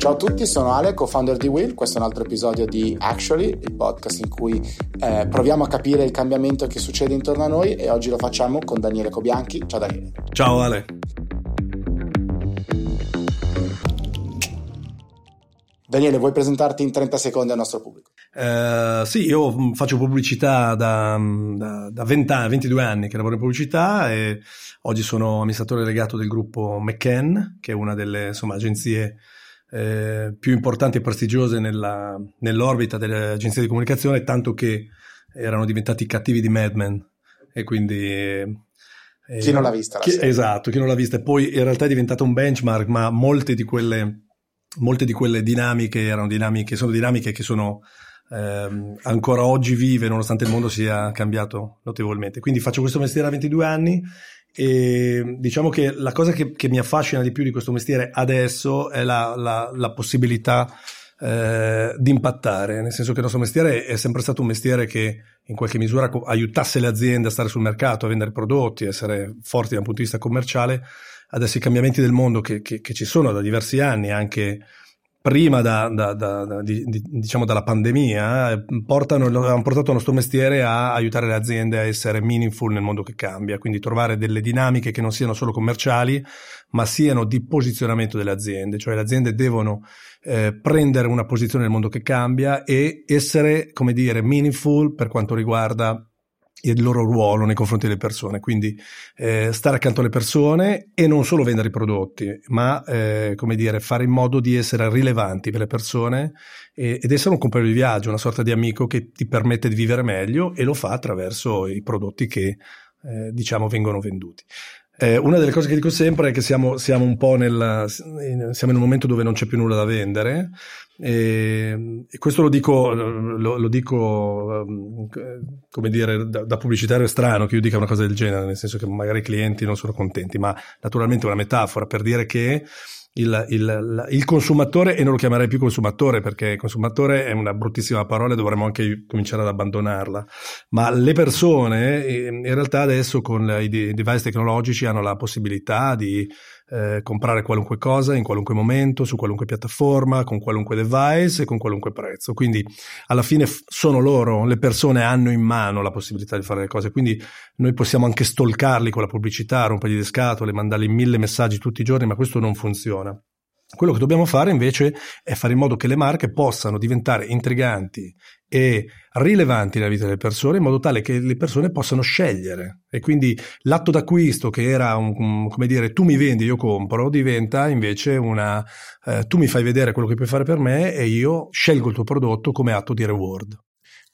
Ciao a tutti, sono Ale, co-founder di Will. Questo è un altro episodio di Actually, il podcast in cui eh, proviamo a capire il cambiamento che succede intorno a noi e oggi lo facciamo con Daniele Cobianchi. Ciao Daniele. Ciao Ale. Daniele, vuoi presentarti in 30 secondi al nostro pubblico? Uh, sì, io mm, faccio pubblicità da, mm, da, da 20 anni, 22 anni che lavoro in pubblicità e oggi sono amministratore delegato del gruppo McCann, che è una delle insomma, agenzie eh, più importanti e prestigiose nella, nell'orbita delle agenzie di comunicazione, tanto che erano diventati cattivi di Mad Men e quindi... Eh, chi non l'ha vista? Chi, esatto, chi non l'ha vista. E poi in realtà è diventato un benchmark, ma molte di quelle, molte di quelle dinamiche erano dinamiche, sono dinamiche che sono ehm, ancora oggi vive nonostante il mondo sia cambiato notevolmente. Quindi faccio questo mestiere a 22 anni e diciamo che la cosa che, che mi affascina di più di questo mestiere adesso è la, la, la possibilità eh, di impattare, nel senso che il nostro mestiere è sempre stato un mestiere che in qualche misura aiutasse le aziende a stare sul mercato, a vendere prodotti, a essere forti dal punto di vista commerciale. Adesso i cambiamenti del mondo che, che, che ci sono da diversi anni, anche prima da, da, da, di, di, diciamo dalla pandemia eh, portano, hanno portato il nostro mestiere a aiutare le aziende a essere meaningful nel mondo che cambia, quindi trovare delle dinamiche che non siano solo commerciali, ma siano di posizionamento delle aziende, cioè le aziende devono eh, prendere una posizione nel mondo che cambia e essere, come dire, meaningful per quanto riguarda il loro ruolo nei confronti delle persone, quindi eh, stare accanto alle persone e non solo vendere i prodotti, ma eh, come dire, fare in modo di essere rilevanti per le persone e, ed essere un compagno di viaggio, una sorta di amico che ti permette di vivere meglio e lo fa attraverso i prodotti che eh, diciamo vengono venduti. Eh, una delle cose che dico sempre è che siamo, siamo un po' nel, siamo in un momento dove non c'è più nulla da vendere e, e questo lo dico, lo, lo dico um, come dire, da, da, pubblicitario strano che io dica una cosa del genere, nel senso che magari i clienti non sono contenti, ma naturalmente è una metafora per dire che il, il, il, consumatore, e non lo chiamerei più consumatore perché consumatore è una bruttissima parola e dovremmo anche cominciare ad abbandonarla, ma le persone in realtà adesso con i device tecnologici hanno la possibilità di eh, comprare qualunque cosa in qualunque momento, su qualunque piattaforma, con qualunque device e con qualunque prezzo. Quindi alla fine f- sono loro, le persone hanno in mano la possibilità di fare le cose, quindi noi possiamo anche stolcarli con la pubblicità, rompergli le scatole, mandargli mille messaggi tutti i giorni, ma questo non funziona. Quello che dobbiamo fare invece è fare in modo che le marche possano diventare intriganti e rilevanti nella vita delle persone in modo tale che le persone possano scegliere e quindi l'atto d'acquisto che era un, come dire tu mi vendi io compro diventa invece una eh, tu mi fai vedere quello che puoi fare per me e io scelgo il tuo prodotto come atto di reward.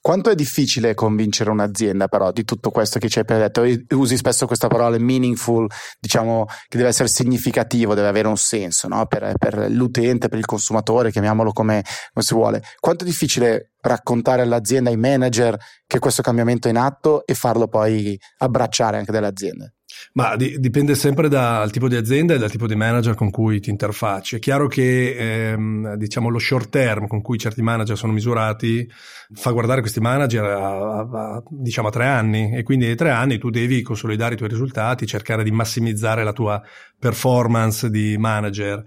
Quanto è difficile convincere un'azienda però di tutto questo che ci hai appena detto? Usi spesso questa parola meaningful, diciamo che deve essere significativo, deve avere un senso no? per, per, l'utente, per il consumatore, chiamiamolo come, come si vuole. Quanto è difficile raccontare all'azienda, ai manager che questo cambiamento è in atto e farlo poi abbracciare anche dalle aziende? Ma di, dipende sempre dal tipo di azienda e dal tipo di manager con cui ti interfacci. È chiaro che ehm, diciamo lo short term con cui certi manager sono misurati fa guardare questi manager a, a, a, diciamo a tre anni e quindi nei tre anni tu devi consolidare i tuoi risultati, cercare di massimizzare la tua performance di manager.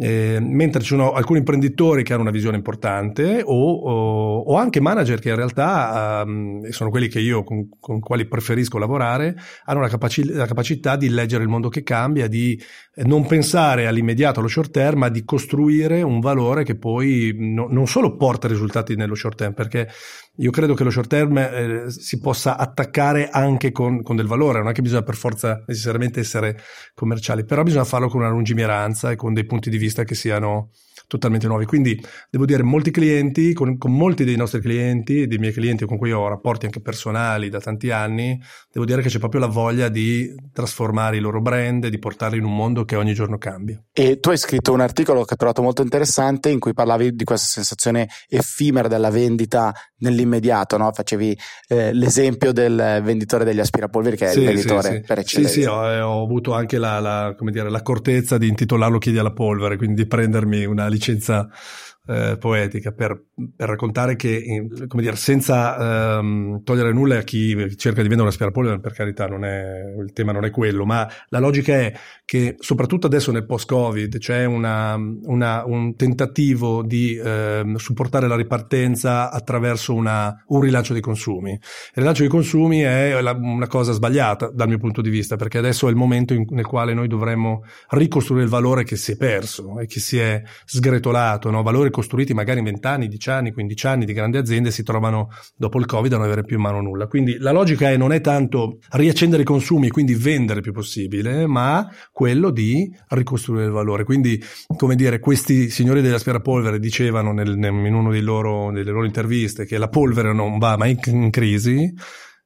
Eh, mentre ci sono alcuni imprenditori che hanno una visione importante o, o, o anche manager che in realtà um, sono quelli che io con, con quali preferisco lavorare hanno la, capaci- la, capacità di leggere il mondo che cambia di non pensare all'immediato allo short term ma di costruire un valore che poi no, non solo porta risultati nello short term perché io credo che lo short term eh, si possa attaccare anche con, con, del valore, non è che bisogna per forza necessariamente essere commerciali, però bisogna farlo con una lungimiranza e con dei punti di vista che siano totalmente nuovi. Quindi devo dire, molti clienti, con, con, molti dei nostri clienti, dei miei clienti con cui ho rapporti anche personali da tanti anni, devo dire che c'è proprio la voglia di trasformare i loro brand di portarli in un mondo che ogni giorno cambia. E tu hai scritto un articolo che ho trovato molto interessante in cui parlavi di questa sensazione effimera della vendita nell'immediato, no? facevi eh, l'esempio del venditore degli aspirapolveri che è sì, il venditore sì, sì. per eccellenza. Sì, sì, ho, ho avuto anche la, la, dire, l'accortezza di intitolarlo Chiedi alla polvere, quindi di prendermi una licenza eh, poetica per, per, raccontare che, come dire, senza ehm, togliere nulla a chi cerca di vendere una aspirapolvere, per carità, è, il tema non è quello, ma la logica è che soprattutto adesso nel post-Covid c'è una, una, un tentativo di eh, supportare la ripartenza attraverso una, un rilancio dei consumi. Il rilancio dei consumi è la, una cosa sbagliata dal mio punto di vista, perché adesso è il momento in, nel quale noi dovremmo ricostruire il valore che si è perso e che si è sgretolato, no? valori costruiti magari in 20 anni, 10 anni, 15 anni di grandi aziende si trovano dopo il Covid a non avere più in mano nulla. Quindi la logica è non è tanto riaccendere i consumi e quindi vendere il più possibile, ma quello di ricostruire il valore. Quindi, come dire, questi signori dell'aspirapolvere dicevano nel, in una delle loro interviste che la polvere non va mai in crisi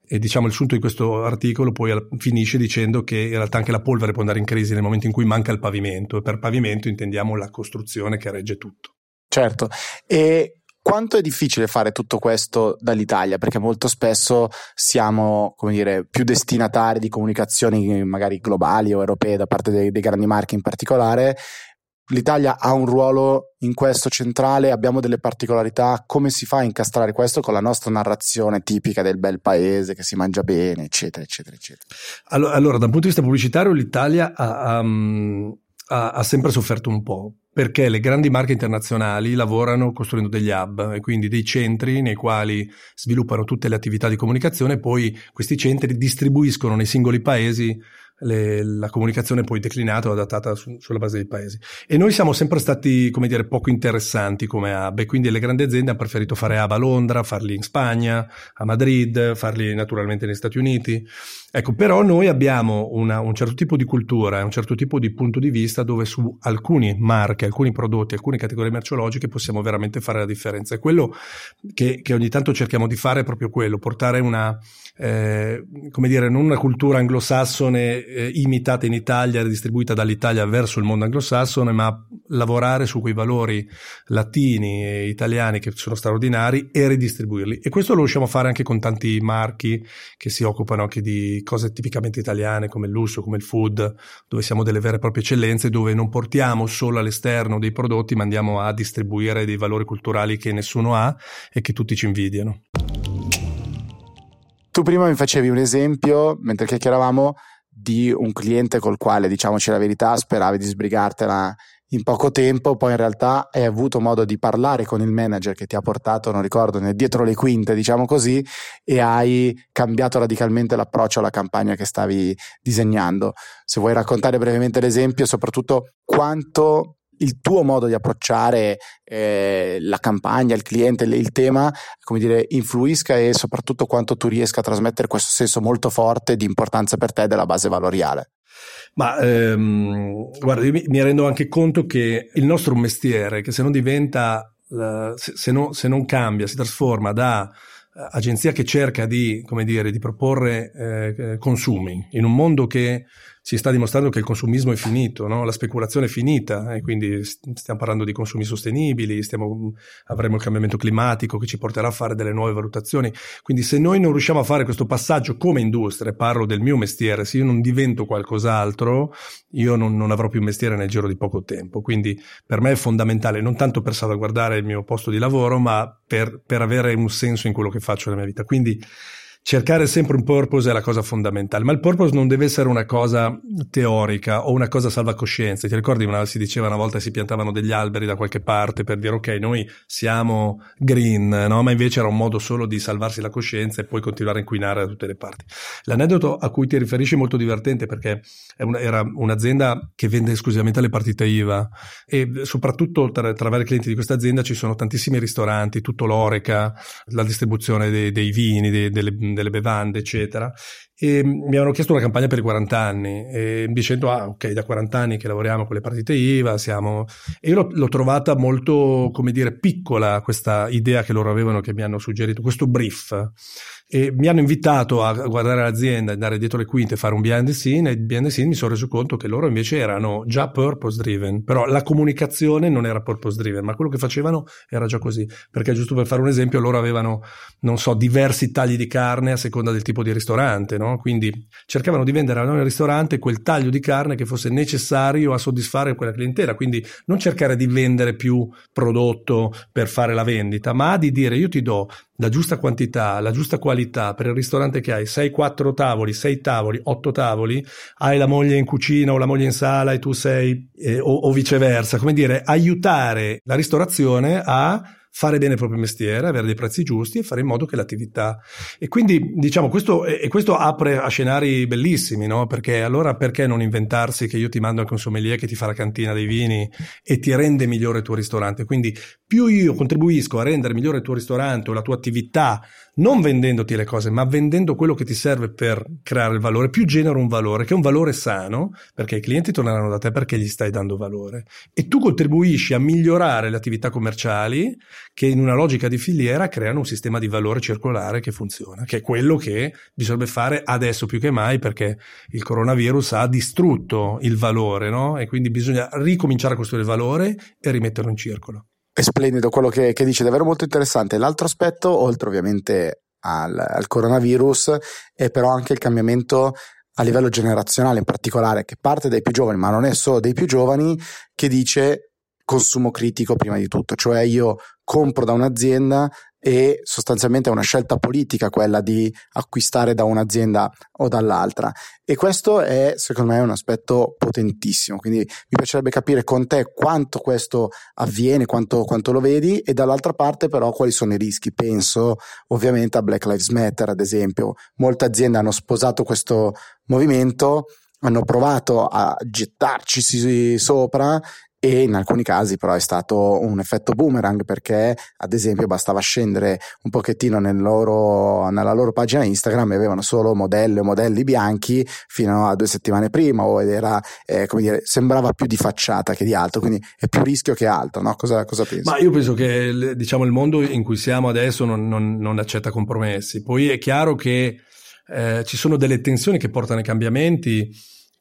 e diciamo il sunto di questo articolo poi finisce dicendo che in realtà anche la polvere può andare in crisi nel momento in cui manca il pavimento e per pavimento intendiamo la costruzione che regge tutto. Certo, e quanto è difficile fare tutto questo dall'Italia? Perché molto spesso siamo, come dire, più destinatari di comunicazioni magari globali o europee da parte dei, dei grandi marchi in particolare. L'Italia ha un ruolo in questo centrale, abbiamo delle particolarità, come si fa a incastrare questo con la nostra narrazione tipica del bel paese che si mangia bene, eccetera, eccetera, eccetera. Allora, allora dal punto di vista pubblicitario l'Italia ha, ha, ha sempre sofferto un po' perché le grandi marche internazionali lavorano costruendo degli hub e quindi dei centri nei quali sviluppano tutte le attività di comunicazione e poi questi centri distribuiscono nei singoli paesi le, la comunicazione poi declinata o adattata su, sulla base dei paesi. E noi siamo sempre stati, come dire, poco interessanti come hub e quindi le grandi aziende hanno preferito fare hub a Londra, farli in Spagna, a Madrid, farli naturalmente negli Stati Uniti. Ecco, però noi abbiamo una, un certo tipo di cultura, un certo tipo di punto di vista dove su alcuni marche, alcuni prodotti, alcune categorie merceologiche possiamo veramente fare la differenza. E quello che, che ogni tanto cerchiamo di fare è proprio quello, portare una, eh, come dire, non una cultura anglosassone eh, imitata in Italia, distribuita dall'Italia verso il mondo anglosassone, ma lavorare su quei valori latini e italiani che sono straordinari e ridistribuirli. E questo lo riusciamo a fare anche con tanti marchi che si occupano anche di cose tipicamente italiane come il lusso, come il food, dove siamo delle vere e proprie eccellenze, dove non portiamo solo all'esterno dei prodotti, ma andiamo a distribuire dei valori culturali che nessuno ha e che tutti ci invidiano. Tu prima mi facevi un esempio, mentre chiacchieravamo, di un cliente col quale, diciamoci la verità, speravi di sbrigartela in poco tempo, poi in realtà hai avuto modo di parlare con il manager che ti ha portato, non ricordo, dietro le quinte, diciamo così, e hai cambiato radicalmente l'approccio alla campagna che stavi disegnando. Se vuoi raccontare brevemente l'esempio, soprattutto quanto il tuo modo di approcciare eh, la campagna, il cliente, il tema, come dire, influisca e soprattutto quanto tu riesca a trasmettere questo senso molto forte di importanza per te della base valoriale. Ma ehm, guarda, io mi, mi, rendo anche conto che il nostro mestiere, che se non diventa, uh, se, se, no, se, non cambia, si trasforma da uh, agenzia che cerca di, come dire, di proporre eh, consumi in un mondo che si sta dimostrando che il consumismo è finito, no? la speculazione è finita e quindi stiamo parlando di consumi sostenibili, stiamo, avremo il cambiamento climatico che ci porterà a fare delle nuove valutazioni. Quindi se noi non riusciamo a fare questo passaggio come industria, parlo del mio mestiere, se io non divento qualcos'altro, io non, non avrò più mestiere nel giro di poco tempo. Quindi per me è fondamentale, non tanto per salvaguardare il mio posto di lavoro, ma per, per avere un senso in quello che faccio nella mia vita. Quindi cercare sempre un purpose è la cosa fondamentale, ma il purpose non deve essere una cosa teorica o una cosa salvacoscienza. Ti ricordi una, si diceva una volta si piantavano degli alberi da qualche parte per dire ok, noi siamo green, no? ma invece era un modo solo di salvarsi la coscienza e poi continuare a inquinare da tutte le parti. L'aneddoto a cui ti riferisci è molto divertente perché una, era un'azienda che vende esclusivamente le partite IVA e soprattutto tra, tra vari clienti di questa azienda ci sono tantissimi ristoranti, tutto l'oreca, la distribuzione dei, dei vini, dei, delle delle bevande, eccetera. E mi avevano chiesto una campagna per i 40 anni, e dicendo, ah, ok, da 40 anni che lavoriamo con le partite IVA, siamo... E io l'ho, l'ho trovata molto, come dire, piccola questa idea che loro avevano, che mi hanno suggerito, questo brief e mi hanno invitato a guardare l'azienda, andare dietro le quinte, fare un behind the scene e behind the scene mi sono reso conto che loro invece erano già purpose driven, però la comunicazione non era purpose driven, ma quello che facevano era già così, perché giusto per fare un esempio loro avevano, non so, diversi tagli di carne a seconda del tipo di ristorante, no? Quindi cercavano di vendere al ristorante quel taglio di carne che fosse necessario a soddisfare quella clientela, quindi non cercare di vendere più prodotto per fare la vendita, ma di dire io ti do la giusta quantità, la giusta qualità per il ristorante che hai, 6-4 tavoli, 6 tavoli, 8 tavoli, hai la moglie in cucina o la moglie in sala e tu sei, eh, o, o viceversa, come dire, aiutare la ristorazione a fare bene il proprio mestiere, avere dei prezzi giusti e fare in modo che l'attività. E quindi, diciamo, questo, e questo apre a scenari bellissimi, no? Perché allora perché non inventarsi che io ti mando anche un sommelier che ti fa la cantina dei vini e ti rende migliore il tuo ristorante? Quindi, più io contribuisco a rendere migliore il tuo ristorante o la tua attività non vendendoti le cose, ma vendendo quello che ti serve per creare il valore, più genera un valore, che è un valore sano, perché i clienti torneranno da te perché gli stai dando valore. E tu contribuisci a migliorare le attività commerciali che in una logica di filiera creano un sistema di valore circolare che funziona, che è quello che bisognerebbe fare adesso più che mai perché il coronavirus ha distrutto il valore, no? E quindi bisogna ricominciare a costruire il valore e rimetterlo in circolo. È splendido quello che, che dice, davvero molto interessante. L'altro aspetto, oltre ovviamente al, al coronavirus, è però anche il cambiamento a livello generazionale in particolare, che parte dai più giovani, ma non è solo dei più giovani, che dice consumo critico prima di tutto, cioè io compro da un'azienda e sostanzialmente è una scelta politica quella di acquistare da un'azienda o dall'altra. E questo è secondo me un aspetto potentissimo. Quindi mi piacerebbe capire con te quanto questo avviene quanto, quanto lo vedi e dall'altra parte però quali sono i rischi. Penso ovviamente a Black Lives Matter ad esempio. Molte aziende hanno sposato questo movimento hanno provato a gettarci sopra e in alcuni casi però è stato un effetto boomerang perché ad esempio bastava scendere un pochettino nel loro, nella loro pagina Instagram e avevano solo modelli o modelli bianchi fino a due settimane prima ed era eh, come dire sembrava più di facciata che di altro quindi è più rischio che altro no? cosa, cosa pensi? Ma io penso che diciamo il mondo in cui siamo adesso non, non, non accetta compromessi poi è chiaro che eh, ci sono delle tensioni che portano ai cambiamenti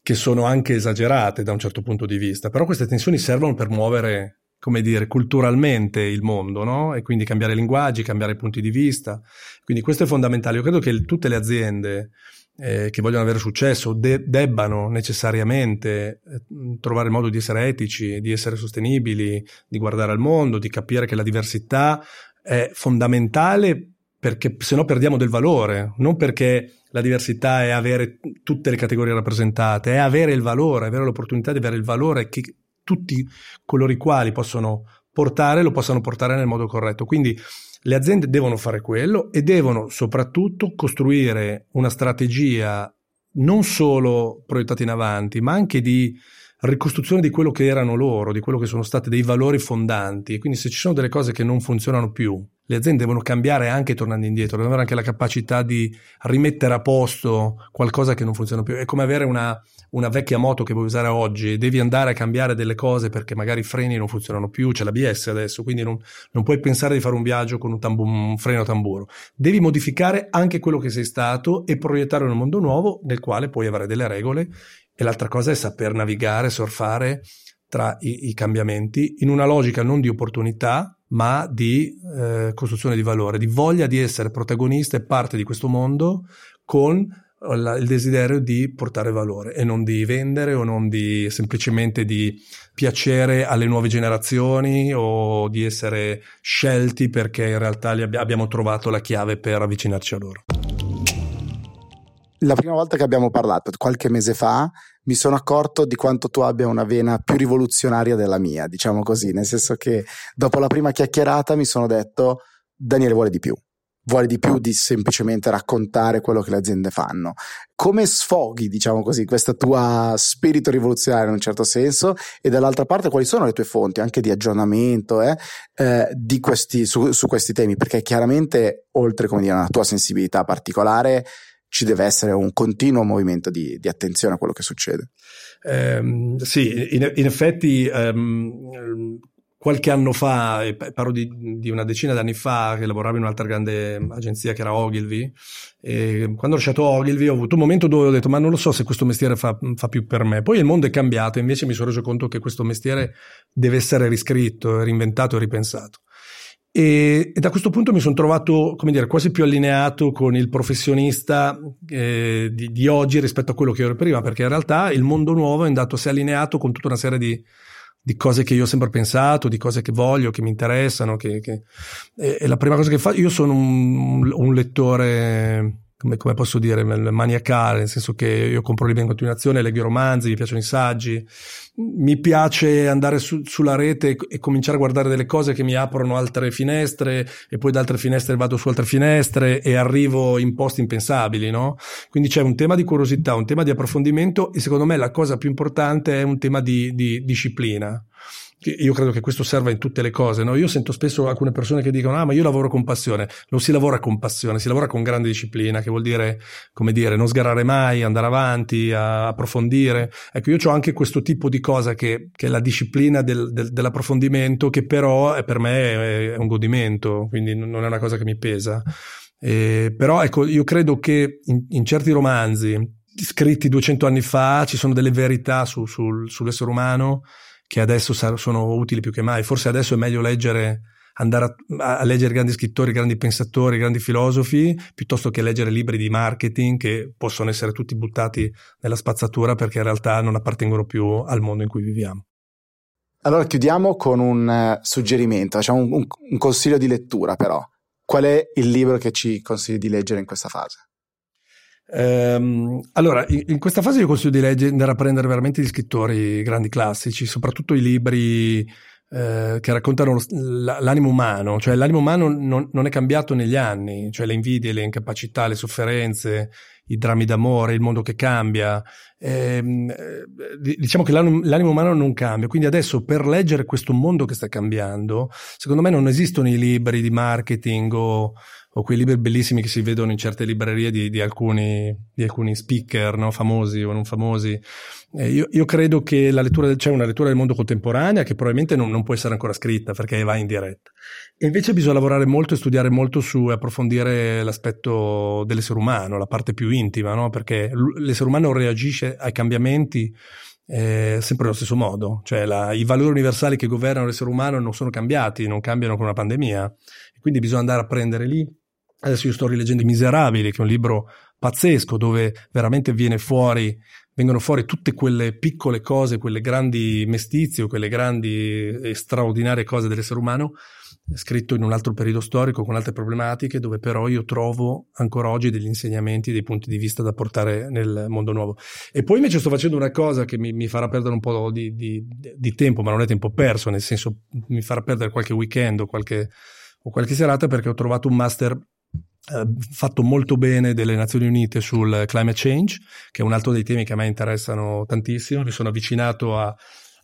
che sono anche esagerate da un certo punto di vista, però queste tensioni servono per muovere, come dire, culturalmente il mondo, no? E quindi cambiare linguaggi, cambiare punti di vista. Quindi questo è fondamentale. Io credo che tutte le aziende eh, che vogliono avere successo de- debbano necessariamente eh, trovare il modo di essere etici, di essere sostenibili, di guardare al mondo, di capire che la diversità è fondamentale perché se no perdiamo del valore, non perché la diversità è avere tutte le categorie rappresentate, è avere il valore, avere l'opportunità di avere il valore che tutti coloro i quali possono portare lo possano portare nel modo corretto. Quindi le aziende devono fare quello e devono soprattutto costruire una strategia non solo proiettata in avanti, ma anche di ricostruzione di quello che erano loro, di quello che sono stati dei valori fondanti. Quindi se ci sono delle cose che non funzionano più, le aziende devono cambiare anche tornando indietro, devono avere anche la capacità di rimettere a posto qualcosa che non funziona più. È come avere una, una vecchia moto che vuoi usare oggi, devi andare a cambiare delle cose perché magari i freni non funzionano più, c'è l'ABS adesso, quindi non, non puoi pensare di fare un viaggio con un, tambu- un freno tamburo. Devi modificare anche quello che sei stato e proiettare un mondo nuovo nel quale puoi avere delle regole e l'altra cosa è saper navigare, surfare tra i, i cambiamenti in una logica non di opportunità, ma di eh, costruzione di valore, di voglia di essere protagonista e parte di questo mondo con la, il desiderio di portare valore e non di vendere o non di semplicemente di piacere alle nuove generazioni o di essere scelti perché in realtà abbiamo trovato la chiave per avvicinarci a loro la prima volta che abbiamo parlato, qualche mese fa, mi sono accorto di quanto tu abbia una vena più rivoluzionaria della mia, diciamo così, nel senso che dopo la prima chiacchierata mi sono detto Daniele vuole di più, vuole di più di semplicemente raccontare quello che le aziende fanno. Come sfoghi, diciamo così, questo tuo spirito rivoluzionario in un certo senso e dall'altra parte quali sono le tue fonti anche di aggiornamento eh, eh, di questi, su, su, questi temi? Perché chiaramente, oltre come dire, una tua sensibilità particolare, ci deve essere un continuo movimento di, di attenzione a quello che succede. Eh, sì, in, in effetti um, qualche anno fa, parlo di, di, una decina d'anni fa, che lavoravo in un'altra grande agenzia che era Ogilvy, e quando ho lasciato Ogilvy ho avuto un momento dove ho detto ma non lo so se questo mestiere fa, fa più per me. Poi il mondo è cambiato e invece mi sono reso conto che questo mestiere deve essere riscritto, reinventato e ripensato. E, e, da questo punto mi sono trovato, come dire, quasi più allineato con il professionista eh, di, di, oggi rispetto a quello che ero prima, perché in realtà il mondo nuovo è andato, si è allineato con tutta una serie di, di cose che io ho sempre pensato, di cose che voglio, che mi interessano. Che, che... E, e, la prima cosa che faccio, io sono un, un lettore come, come, posso dire, maniacale, nel senso che io compro libri in continuazione, leggo i romanzi, mi piacciono i saggi, mi piace andare su, sulla rete e, e, cominciare a guardare delle cose che mi aprono altre finestre e poi da altre finestre vado su altre finestre e arrivo in posti impensabili, no? Quindi c'è un tema di curiosità, un tema di approfondimento e secondo me la cosa più importante è un tema di, di disciplina io credo che questo serva in tutte le cose. No? Io sento spesso alcune persone che dicono: Ah, ma io lavoro con passione. Non si lavora con passione, si lavora con grande disciplina, che vuol dire, come dire, non sgarrare mai, andare avanti, approfondire. Ecco, io ho anche questo tipo di cosa che, che è la disciplina del, del, dell'approfondimento, che però è, per me è un godimento, quindi non è una cosa che mi pesa. Eh, però ecco, io credo che in, in certi romanzi scritti 200 anni fa ci sono delle verità su, sul, sull'essere umano che adesso sono utili più che mai. Forse adesso è meglio leggere, andare a, a, leggere grandi scrittori, grandi pensatori, grandi filosofi, piuttosto che leggere libri di marketing che possono essere tutti buttati nella spazzatura perché in realtà non appartengono più al mondo in cui viviamo. Allora chiudiamo con un uh, suggerimento, facciamo un, un, un consiglio di lettura però. Qual è il libro che ci consigli di leggere in questa fase? Ehm, allora, in, in, questa fase io consiglio di leggere, andare a prendere veramente gli scrittori grandi classici, soprattutto i libri eh, che raccontano l'animo umano, cioè l'animo umano non, non, è cambiato negli anni, cioè le invidie, le incapacità, le sofferenze, i drammi d'amore, il mondo che cambia. Ehm, eh, diciamo che l'animo, l'animo umano non cambia, quindi adesso per leggere questo mondo che sta cambiando, secondo me non esistono i libri di marketing o o quei libri bellissimi che si vedono in certe librerie di, di, alcuni, di alcuni, speaker, no? famosi o non famosi. Eh, io, io, credo che la lettura del, c'è una lettura del mondo contemporanea che probabilmente non, non, può essere ancora scritta perché va in diretta. E invece bisogna lavorare molto e studiare molto su e approfondire l'aspetto dell'essere umano, la parte più intima, no? perché l'essere umano reagisce ai cambiamenti eh, sempre allo stesso modo, cioè la, i valori universali che governano l'essere umano non sono cambiati, non cambiano con una pandemia. Quindi bisogna andare a prendere lì Adesso io sto rileggendo I Miserabili, che è un libro pazzesco dove veramente viene fuori, vengono fuori tutte quelle piccole cose, quelle grandi mestizie quelle grandi e straordinarie cose dell'essere umano, scritto in un altro periodo storico con altre problematiche, dove però io trovo ancora oggi degli insegnamenti, dei punti di vista da portare nel mondo nuovo. E poi invece sto facendo una cosa che mi, mi farà perdere un po' di, di, di, tempo, ma non è tempo perso, nel senso mi farà perdere qualche weekend o qualche, o qualche serata perché ho trovato un master eh, fatto molto bene delle Nazioni Unite sul climate change, che è un altro dei temi che a me interessano tantissimo. Mi sono avvicinato a,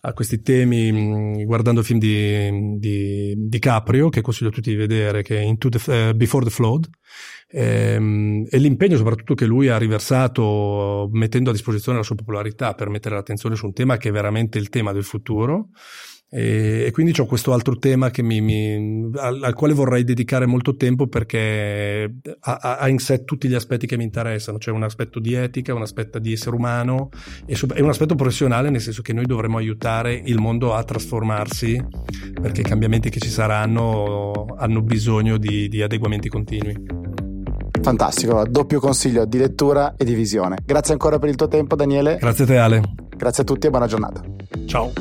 a questi temi guardando il film di, di, di, Caprio, che consiglio a tutti di vedere, che è the, uh, Before the Flood. Ehm, e, l'impegno soprattutto che lui ha riversato mettendo a disposizione la sua popolarità per mettere l'attenzione su un tema che è veramente il tema del futuro e, e quindi ho questo altro tema mi, mi, al, al, quale vorrei dedicare molto tempo perché ha, ha, in sé tutti gli aspetti che mi interessano, c'è un aspetto di etica, un aspetto di essere umano e, e un aspetto professionale, nel senso che noi dovremmo aiutare il mondo a trasformarsi perché i cambiamenti che ci saranno hanno bisogno di, di adeguamenti continui. Fantastico, doppio consiglio di lettura e di visione. Grazie ancora per il tuo tempo Daniele. Grazie a te Ale. Grazie a tutti e buona giornata. Ciao.